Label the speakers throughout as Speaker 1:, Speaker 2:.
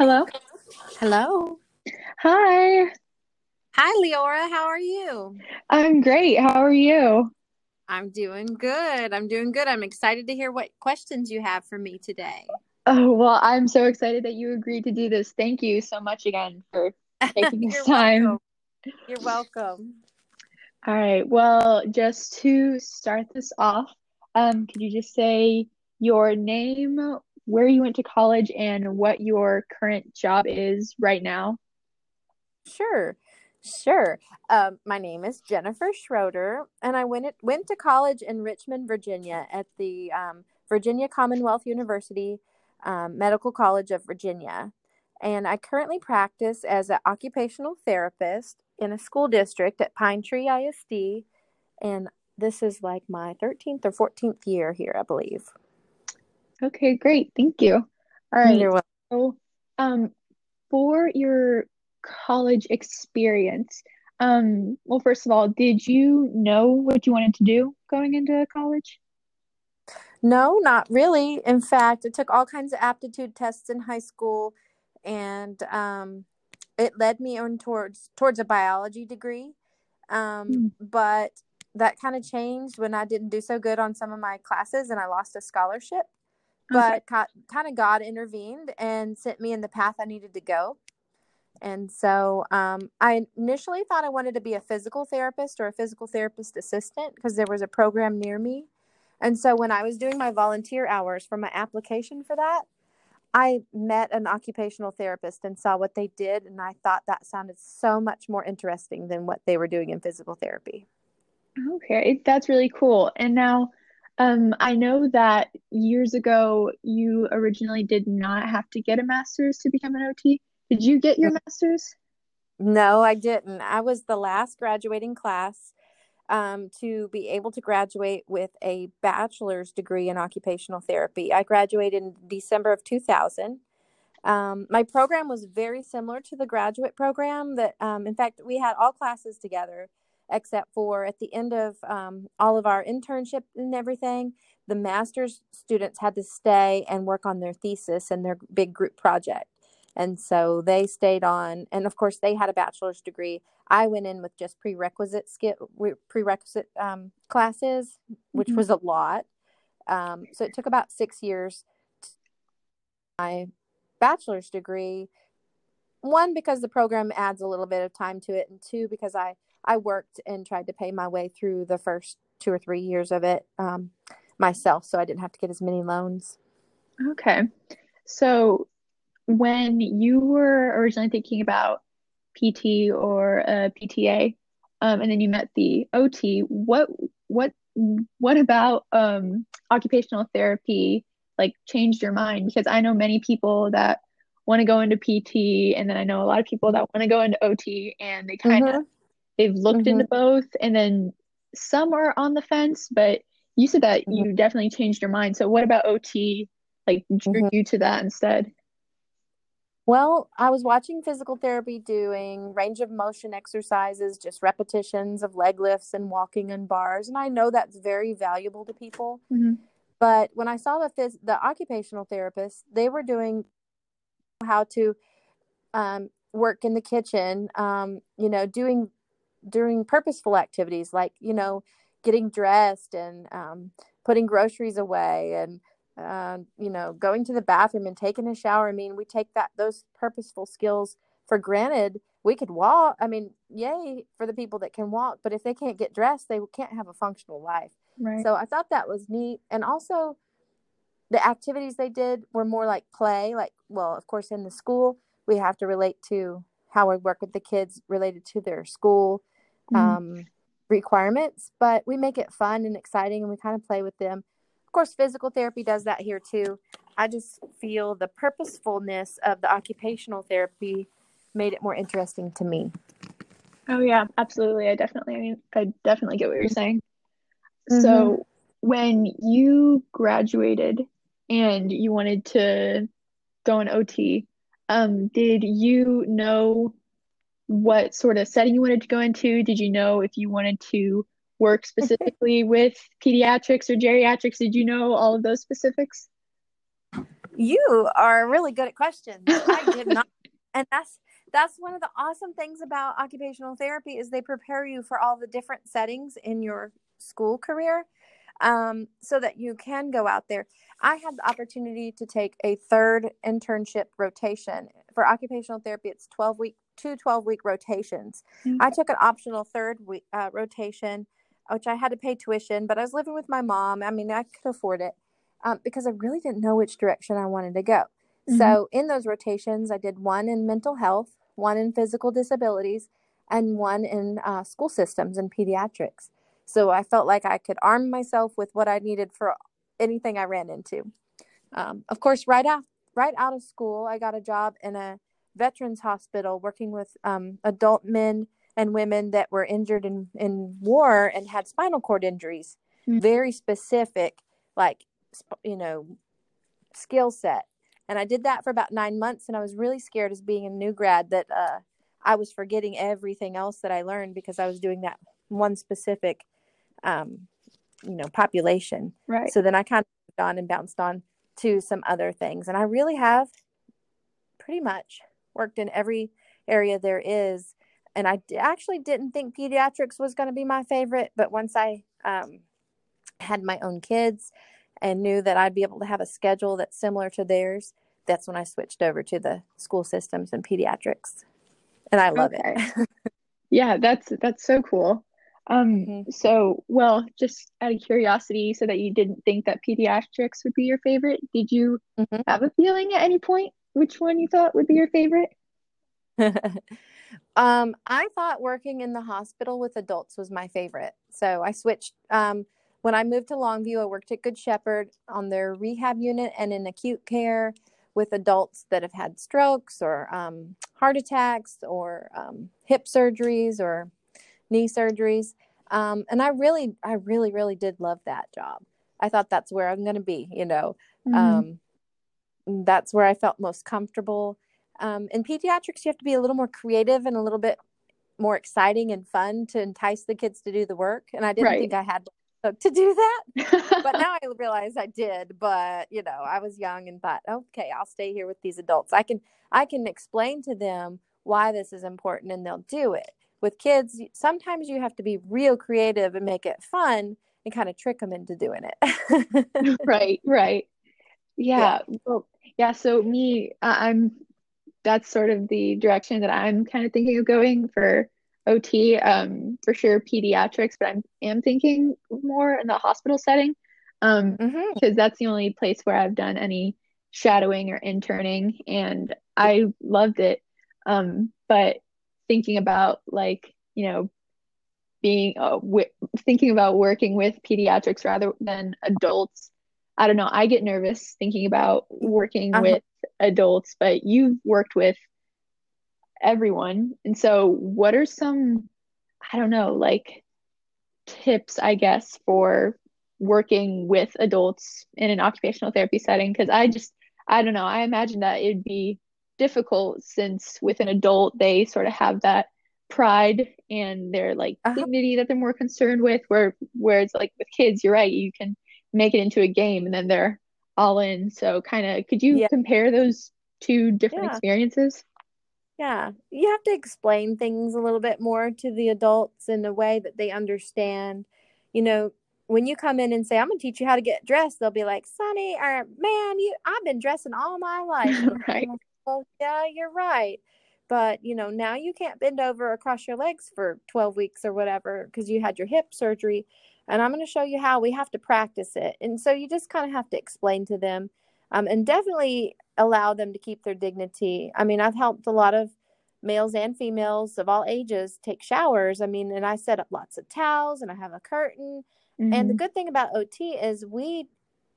Speaker 1: Hello.
Speaker 2: Hello.
Speaker 1: Hi.
Speaker 2: Hi, Leora. How are you?
Speaker 1: I'm great. How are you?
Speaker 2: I'm doing good. I'm doing good. I'm excited to hear what questions you have for me today.
Speaker 1: Oh, well, I'm so excited that you agreed to do this. Thank you so much again for taking this time.
Speaker 2: welcome. You're welcome.
Speaker 1: All right. Well, just to start this off, um, could you just say your name, where you went to college, and what your current job is right now?
Speaker 2: Sure. Sure. Um, my name is Jennifer Schroeder, and I went went to college in Richmond, Virginia, at the um, Virginia Commonwealth University um, Medical College of Virginia. And I currently practice as an occupational therapist in a school district at Pine Tree ISD. And this is like my 13th or 14th year here, I believe.
Speaker 1: Okay, great. Thank you. All right.
Speaker 2: You're welcome.
Speaker 1: So, um, for your college experience, um, well, first of all, did you know what you wanted to do going into college?
Speaker 2: No, not really. In fact, I took all kinds of aptitude tests in high school, and um, it led me on towards towards a biology degree. Um,
Speaker 1: Hmm.
Speaker 2: but that kind of changed when I didn't do so good on some of my classes, and I lost a scholarship.
Speaker 1: Okay.
Speaker 2: But kind of God intervened and sent me in the path I needed to go. And so um, I initially thought I wanted to be a physical therapist or a physical therapist assistant because there was a program near me. And so when I was doing my volunteer hours for my application for that, I met an occupational therapist and saw what they did. And I thought that sounded so much more interesting than what they were doing in physical therapy.
Speaker 1: Okay, that's really cool. And now, um, I know that years ago you originally did not have to get a master's to become an OT. Did you get your master's?
Speaker 2: No, I didn't. I was the last graduating class um, to be able to graduate with a bachelor's degree in occupational therapy. I graduated in December of 2000. Um, my program was very similar to the graduate program. That, um, in fact, we had all classes together, except for at the end of um, all of our internship and everything, the master's students had to stay and work on their thesis and their big group project. And so they stayed on, and of course, they had a bachelor's degree. I went in with just prerequisite skill, prerequisite um, classes, which
Speaker 1: Mhm.
Speaker 2: was a lot. Um, so it took about six years. to My bachelor's degree, one because the program adds a little bit of time to it, and two because I I worked and tried to pay my way through the first two or three years of it um, myself, so I didn't have to get as many loans.
Speaker 1: Okay. So when you were originally thinking about PT or a PTA, um, and then you met the OT, what what what about um, occupational therapy like changed your mind? Because I know many people that want to go into PT, and then I know a lot of people that want to go into OT, and they kind of
Speaker 2: Mm-hmm.
Speaker 1: They've looked into
Speaker 2: Mm-hmm.
Speaker 1: both, and then some are on the fence, but you said that you definitely changed your mind. So what about OT like drew
Speaker 2: Mm-hmm.
Speaker 1: you to that instead?
Speaker 2: Well, I was watching physical therapy doing range of motion exercises, just repetitions of leg lifts and walking in bars, and I know that's very valuable to people.
Speaker 1: hmm
Speaker 2: But when I saw the phys- the occupational therapists, they were doing how to um, work in the kitchen, um, you know, doing doing purposeful activities like you know getting dressed and um, putting groceries away and uh, you know going to the bathroom and taking a shower. I mean we take that those purposeful skills for granted. We could walk i mean yay for the people that can walk but if they can't get dressed they can't have a functional life.
Speaker 1: Right.
Speaker 2: so i thought that was neat. And also the activities they did were more like play like well of course in the school we have to relate to how we work with the kids related to their school
Speaker 1: Mhm.
Speaker 2: um, requirements but we make it fun and exciting and we kind of play with them of course physical therapy does that here too i just feel the purposefulness of the occupational therapy made it more interesting to me
Speaker 1: Oh yeah, absolutely. I definitely, I mean, I definitely get what you're saying.
Speaker 2: Mhm.
Speaker 1: So when you graduated and you wanted to go in OT, um, did you know what sort of setting you wanted to go into? Did you know if you wanted to work specifically with pediatrics or geriatrics? Did you know all of those specifics?
Speaker 2: You are really good at questions. I did not. And that's that's one of the awesome things about occupational therapy is they prepare you for all the different settings in your school career um, so that you can go out there. I had the opportunity to take a third internship rotation for occupational therapy. It's 12 week, two 12 week rotations. Mm-hmm. I took an optional third week uh, rotation, which I had to pay tuition, but I was living with my mom. I mean, I could afford it um, because I really didn't know which direction I wanted to go. Mm-hmm. So in those rotations, I did one in mental health, one in physical disabilities, and one in uh, school systems and pediatrics. So I felt like I could arm myself with what I needed for anything I ran into. Um, of course, right out right out of school, I got a job in a veterans hospital working with um, adult men and women that were injured in, in war and had spinal cord injuries. Mm-hmm. Very specific, like you know, skill set and I did that for about nine months. And I was really scared as being a new grad that uh, I was forgetting everything else that I learned because I was doing that one specific, um, you know, population.
Speaker 1: Right.
Speaker 2: So then I kind of moved on and bounced on to some other things. And I really have pretty much worked in every area there is. And I d- actually didn't think pediatrics was going to be my favorite, but once I um, had my own kids and knew that I'd be able to have a schedule that's similar to theirs, that's when I switched over to the school systems and pediatrics. And I love okay. it.
Speaker 1: yeah, that's that's so cool. Um mm-hmm. so well, just out of curiosity, so that you didn't think that pediatrics would be your favorite, did you mm-hmm. have a feeling at any point which one you thought would be your favorite?
Speaker 2: um, I thought working in the hospital with adults was my favorite. So I switched um, when I moved to Longview, I worked at Good Shepherd on their rehab unit and in acute care with adults that have had strokes or um, heart attacks or um, hip surgeries or knee surgeries. Um, and I really, I really, really did love that job. I thought that's where I'm going to be, you know. Mm-hmm. That's where I felt most comfortable. Um, in pediatrics, you have to be a little more creative and a little bit more exciting and fun to entice the kids to do the work. And I didn't right. think I had to do that. but now I realize I did, but you know, I was young and thought, okay, I'll stay here with these adults. I can I can explain to them why this is important and they'll do it. With kids, sometimes you have to be real creative and make it fun and kind of trick them into doing
Speaker 1: it. right, right. Yeah. yeah. Well, yeah, so me I'm that's sort of the direction that I'm kind of thinking of going for OT, um, for sure pediatrics, but I'm am thinking more in the hospital setting, um, because mm-hmm. that's the only place where I've done any shadowing or interning, and I loved it. Um, but thinking about like you know being uh, w- thinking about working with pediatrics rather than adults i don't know i get nervous thinking about working uh-huh. with adults but you've worked with everyone. And so, what are some, I don't know, like tips, I guess, for working with adults in an occupational therapy setting? Because I just, I don't know, I imagine that it'd be difficult since with an adult, they sort of have that pride and their like uh-huh. dignity that they're more concerned with where where it's like with kids you're right you can make it into a game and then they're all in so kind of could you yeah. compare those two different yeah. experiences
Speaker 2: yeah, you have to explain things a little bit more to the adults in a way that they understand. You know, when you come in and say, "I'm going to teach you how to get dressed," they'll be like, "Sonny, or man, you, I've been dressing all my life."
Speaker 1: right.
Speaker 2: Well, yeah, you're right. But you know, now you can't bend over across your legs for 12 weeks or whatever because you had your hip surgery. And I'm going to show you how we have to practice it. And so you just kind of have to explain to them um, and definitely allow them to keep their dignity. I mean, I've helped a lot of males and females of all ages take showers. I mean, and I set up lots of towels and I have a curtain. Mm-hmm. And the mm-hmm. good thing about OT is we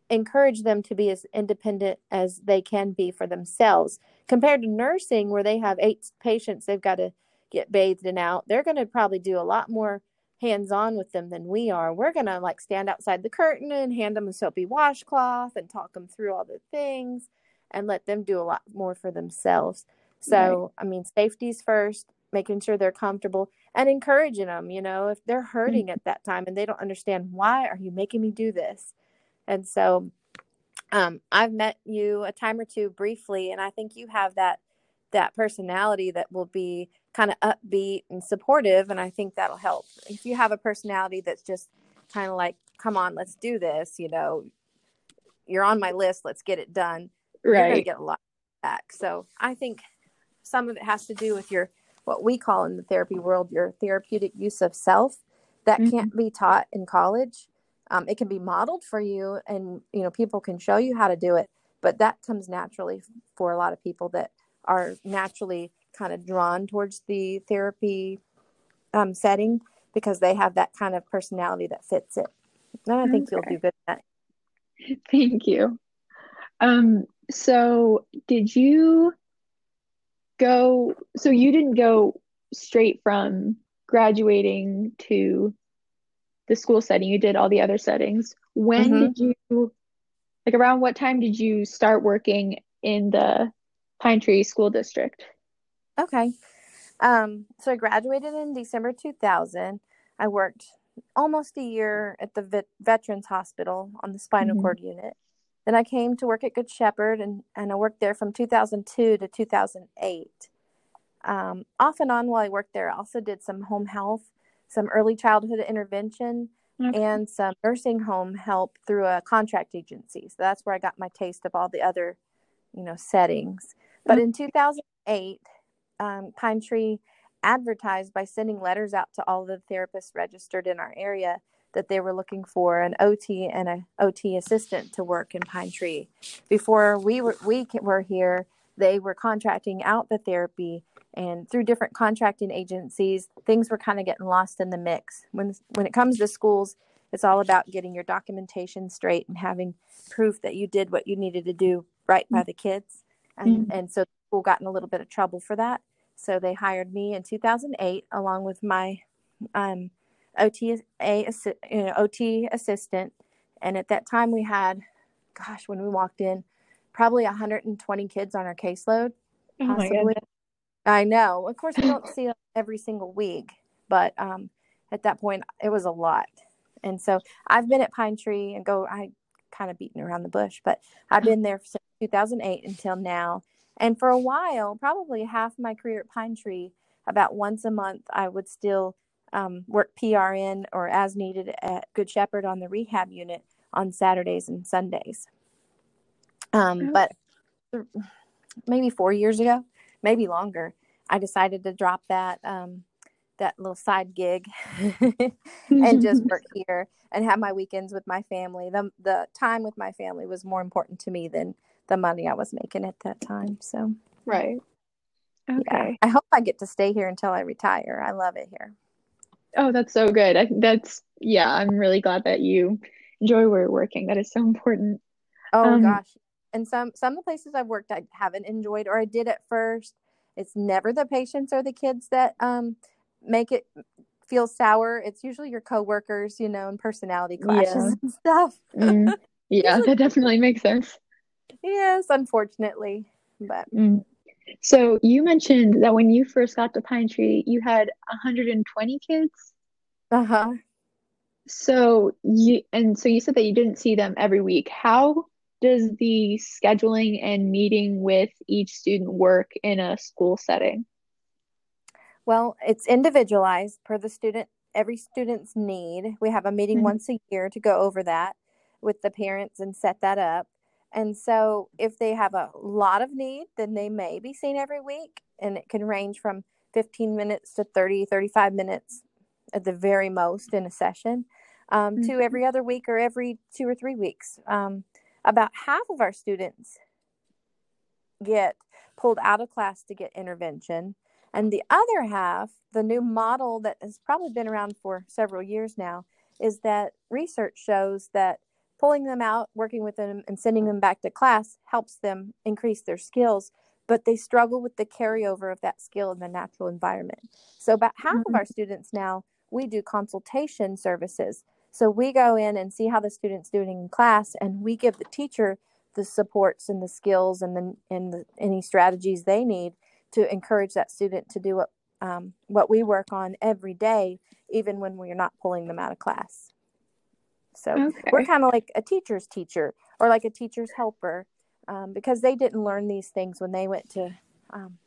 Speaker 2: encourage them to be as independent as they can be for themselves compared to nursing where they have eight patients they've got to get bathed and out they're going to probably do a lot more hands on with them than we are. We're going to like stand outside the curtain and hand them a soapy washcloth and talk them through all the things and let them do a lot more for themselves. So, right. I mean, safety's first, making sure they're comfortable and encouraging them, you know, if they're hurting mm-hmm. at that time and they don't understand why are you making me do this? And so um, I've met you a time or two briefly, and I think you have that that personality that will be kind of upbeat and supportive, and I think that'll help. If you have a personality that's just kind of like, "Come on, let's do this," you know, you're on my list, let's get it done. Right. You're gonna get a lot back. So I think some of it has to do with your what we call in the therapy world your therapeutic use of self that mm-hmm. can't be taught in college um, it can be modeled for you and you know people can show you how to do it but that comes naturally for a lot of people that are naturally kind of drawn towards the therapy um, setting because they have that kind of personality that fits it. And i think okay. you'll do good at that.
Speaker 1: Thank you. Um, so did you go so you didn't go straight from graduating to the school setting you did all the other settings. When mm-hmm. did you like around what time did you start working in the pine tree school district
Speaker 2: okay um so i graduated in december 2000 i worked almost a year at the vet- veterans hospital on the spinal mm-hmm. cord unit then i came to work at good shepherd and, and i worked there from 2002 to 2008 um, off and on while i worked there i also did some home health some early childhood intervention, okay. and some nursing home help through a contract agency. So that's where I got my taste of all the other, you know, settings. But in 2008, um, Pine Tree advertised by sending letters out to all the therapists registered in our area that they were looking for an OT and a OT assistant to work in Pine Tree. Before we were we were here, they were contracting out the therapy and through different contracting agencies things were kind of getting lost in the mix when when it comes to schools it's all about getting your documentation straight and having proof that you did what you needed to do right by the kids and mm-hmm. and so school got in a little bit of trouble for that so they hired me in 2008 along with my um, OT you know, OT assistant and at that time we had gosh when we walked in probably 120 kids on our caseload
Speaker 1: oh possibly
Speaker 2: I know. Of course, we don't see them every single week, but um, at that point, it was a lot. And so I've been at Pine Tree and go, I kind of beating around the bush, but I've been there since 2008 until now. And for a while, probably half my career at Pine Tree, about once a month, I would still um, work PRN or as needed at Good Shepherd on the rehab unit on Saturdays and Sundays. Um, but maybe four years ago, maybe longer, I decided to drop that um, that little side gig and just work here and have my weekends with my family. The the time with my family was more important to me than the money I was making at that time. So
Speaker 1: right.
Speaker 2: Okay. Yeah. I hope I get to stay here until I retire. I love it here.
Speaker 1: Oh, that's so good. I, that's yeah. I'm really glad that you enjoy where you're working. That is so important.
Speaker 2: Oh um, gosh. And some some of the places I've worked I haven't enjoyed or I did at first it's never the patients or the kids that um, make it feel sour. It's usually your coworkers, you know, and personality clashes yeah. and stuff.
Speaker 1: mm. Yeah, that definitely makes sense.
Speaker 2: Yes, unfortunately, but.
Speaker 1: Mm. So you mentioned that when you first got to Pine Tree, you had 120 kids.
Speaker 2: Uh huh.
Speaker 1: So you and so you said that you didn't see them every week. How does the scheduling and meeting with each student work in a school setting?
Speaker 2: Well, it's individualized per the student, every student's need. We have a meeting mm-hmm. once a year to go over that with the parents and set that up. And so, if they have a lot of need, then they may be seen every week, and it can range from 15 minutes to 30, 35 minutes at the very most in a session um, mm-hmm. to every other week or every two or three weeks. Um, about half of our students get pulled out of class to get intervention. And the other half, the new model that has probably been around for several years now, is that research shows that pulling them out, working with them, and sending them back to class helps them increase their skills, but they struggle with the carryover of that skill in the natural environment. So, about half mm-hmm. of our students now, we do consultation services so we go in and see how the student's doing in class, and we give the teacher the supports and the skills and the, and the, any strategies they need to encourage that student to do what um, what we work on every day, even when we're not pulling them out of class. So okay. we're kind of like a teacher's teacher or like a teacher's helper um, because they didn't learn these things when they went to um,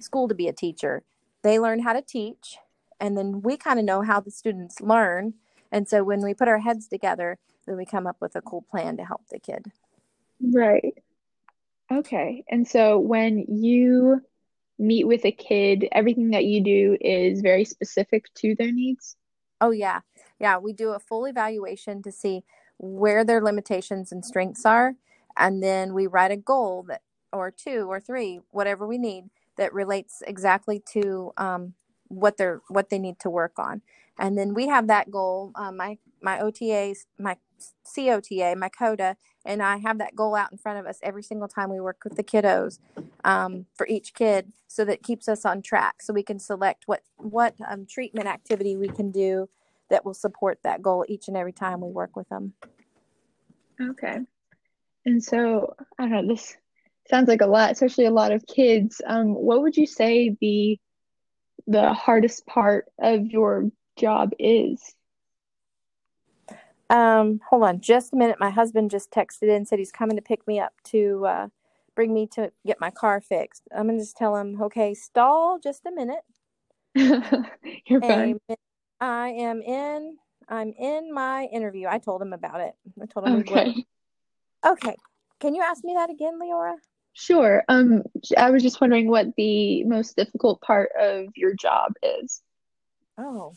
Speaker 2: school to be a teacher. They learn how to teach, and then we kind of know how the students learn. And so when we put our heads together, then we come up with a cool plan to help the kid.
Speaker 1: Right. Okay. And so when you meet with a kid, everything that you do is very specific to their needs?
Speaker 2: Oh, yeah. Yeah. We do a full evaluation to see where their limitations and strengths are. And then we write a goal that, or two or three, whatever we need, that relates exactly to um, what they're what they need to work on. And then we have that goal. Um, my my OTAs, my COTA, my COTA, and I have that goal out in front of us every single time we work with the kiddos um, for each kid, so that keeps us on track. So we can select what what um, treatment activity we can do that will support that goal each and every time we work with them.
Speaker 1: Okay, and so I don't know. This sounds like a lot, especially a lot of kids. Um, what would you say the the hardest part of your job is?
Speaker 2: Um, hold on just a minute. My husband just texted in, said he's coming to pick me up to uh, bring me to get my car fixed. I'm gonna just tell him, okay, stall just a minute.
Speaker 1: You're fine.
Speaker 2: I am in. I'm in my interview. I told him about it. I told him.
Speaker 1: Okay.
Speaker 2: Okay. Can you ask me that again, Leora?
Speaker 1: Sure. Um, I was just wondering what the most difficult part of your job is.
Speaker 2: Oh,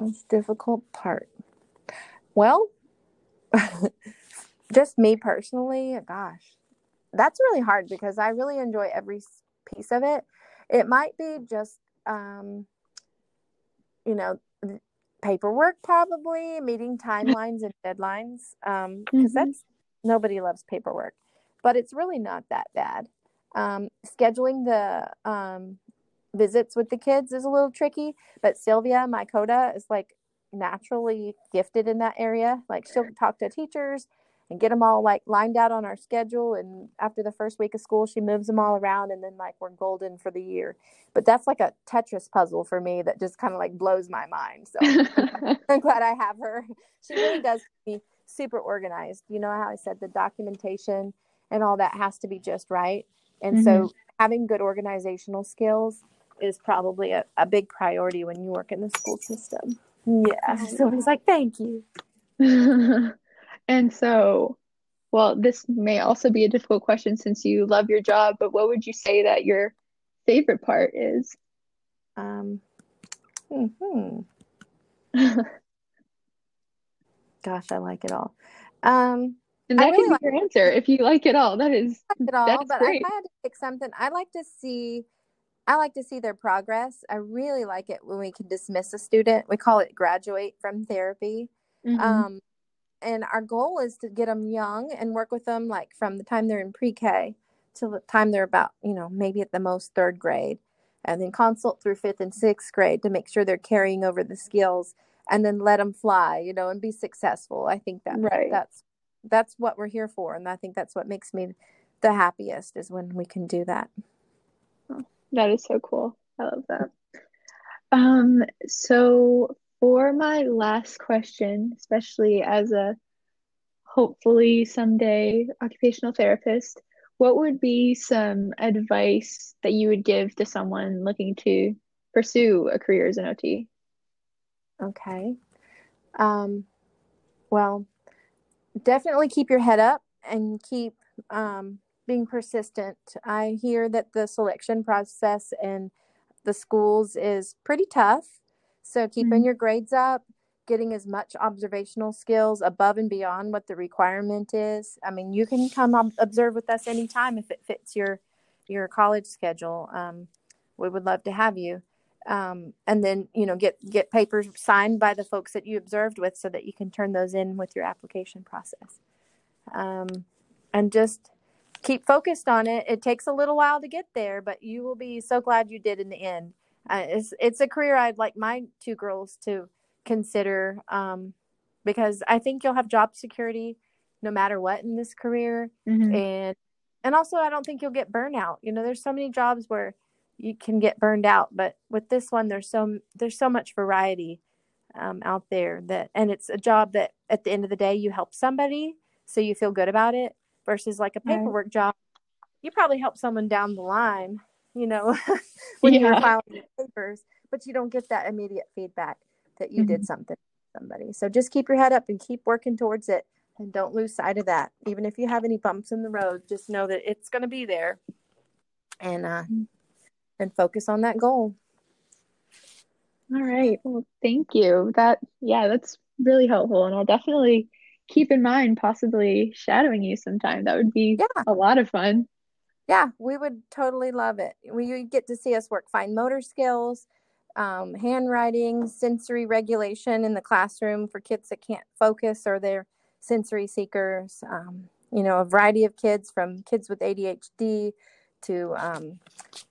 Speaker 2: most difficult part. Well, just me personally, gosh, that's really hard because I really enjoy every piece of it. It might be just, um, you know, paperwork, probably meeting timelines and deadlines, because um, mm-hmm. that's nobody loves paperwork, but it's really not that bad. Um, scheduling the um, visits with the kids is a little tricky, but Sylvia, my COTA, is like naturally gifted in that area. Like she'll talk to teachers and get them all like lined out on our schedule. And after the first week of school, she moves them all around, and then like we're golden for the year. But that's like a Tetris puzzle for me that just kind of like blows my mind. So I'm glad I have her. She really does be super organized. You know how I said the documentation and all that has to be just right. And mm-hmm. so having good organizational skills is probably a, a big priority when you work in the school system. Yeah. So he's like, thank you.
Speaker 1: and so, well, this may also be a difficult question since you love your job, but what would you say that your favorite part is?
Speaker 2: Um, hmm Gosh, I like it all. Um,
Speaker 1: and that I really can be like your answer if you like it all. That is
Speaker 2: like it all, but great. if I had to pick something, I like to see I like to see their progress. I really like it when we can dismiss a student. We call it graduate from therapy. Mm-hmm. Um, and our goal is to get them young and work with them like from the time they're in pre-K till the time they're about, you know, maybe at the most third grade. And then consult through fifth and sixth grade to make sure they're carrying over the skills and then let them fly, you know, and be successful. I think that right. that's that's what we're here for. And I think that's what makes me the happiest is when we can do that.
Speaker 1: That is so cool. I love that. Um, so for my last question, especially as a hopefully someday occupational therapist, what would be some advice that you would give to someone looking to pursue a career as an OT?
Speaker 2: Okay. Um, well, definitely keep your head up and keep um, being persistent. I hear that the selection process in the schools is pretty tough. So keeping mm-hmm. your grades up, getting as much observational skills above and beyond what the requirement is. I mean, you can come ob- observe with us anytime if it fits your your college schedule. Um, we would love to have you. Um, and then you know get get papers signed by the folks that you observed with so that you can turn those in with your application process um, and just keep focused on it. It takes a little while to get there, but you will be so glad you did in the end. Uh, it's it's a career I'd like my two girls to consider um, because I think you'll have job security no matter what in this career, mm-hmm. and and also I don't think you'll get burnout. You know, there's so many jobs where you can get burned out, but with this one, there's so there's so much variety um, out there that, and it's a job that at the end of the day you help somebody, so you feel good about it. Versus like a paperwork right. job, you probably help someone down the line, you know, when yeah. you're filing your papers, but you don't get that immediate feedback that you mm-hmm. did something somebody. So just keep your head up and keep working towards it and don't lose sight of that. Even if you have any bumps in the road, just know that it's going to be there and uh and focus on that goal.
Speaker 1: All right. Well, thank you. That yeah, that's really helpful and I'll definitely keep in mind possibly shadowing you sometime. That would be yeah. a lot of fun.
Speaker 2: Yeah, we would totally love it. We get to see us work fine motor skills, um, handwriting, sensory regulation in the classroom for kids that can't focus or they're sensory seekers. Um, you know, a variety of kids from kids with ADHD to um,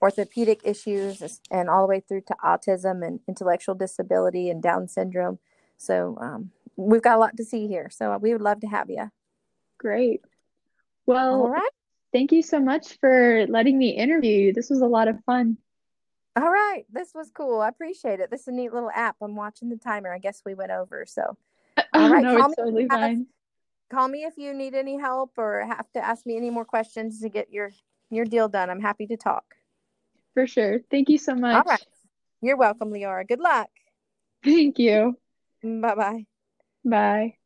Speaker 2: orthopedic issues and all the way through to autism and intellectual disability and Down syndrome. So um, we've got a lot to see here. So we would love to have you.
Speaker 1: Great. Well, all right. Thank you so much for letting me interview you. This was a lot of fun.
Speaker 2: All right. This was cool. I appreciate it. This is a neat little app. I'm watching the timer. I guess we went over. So,
Speaker 1: all right. no, call it's totally fine.
Speaker 2: Call me if you need any help or have to ask me any more questions to get your your deal done. I'm happy to talk.
Speaker 1: For sure. Thank you so much. All right.
Speaker 2: You're welcome, Leora. Good luck.
Speaker 1: Thank you.
Speaker 2: Bye-bye.
Speaker 1: Bye.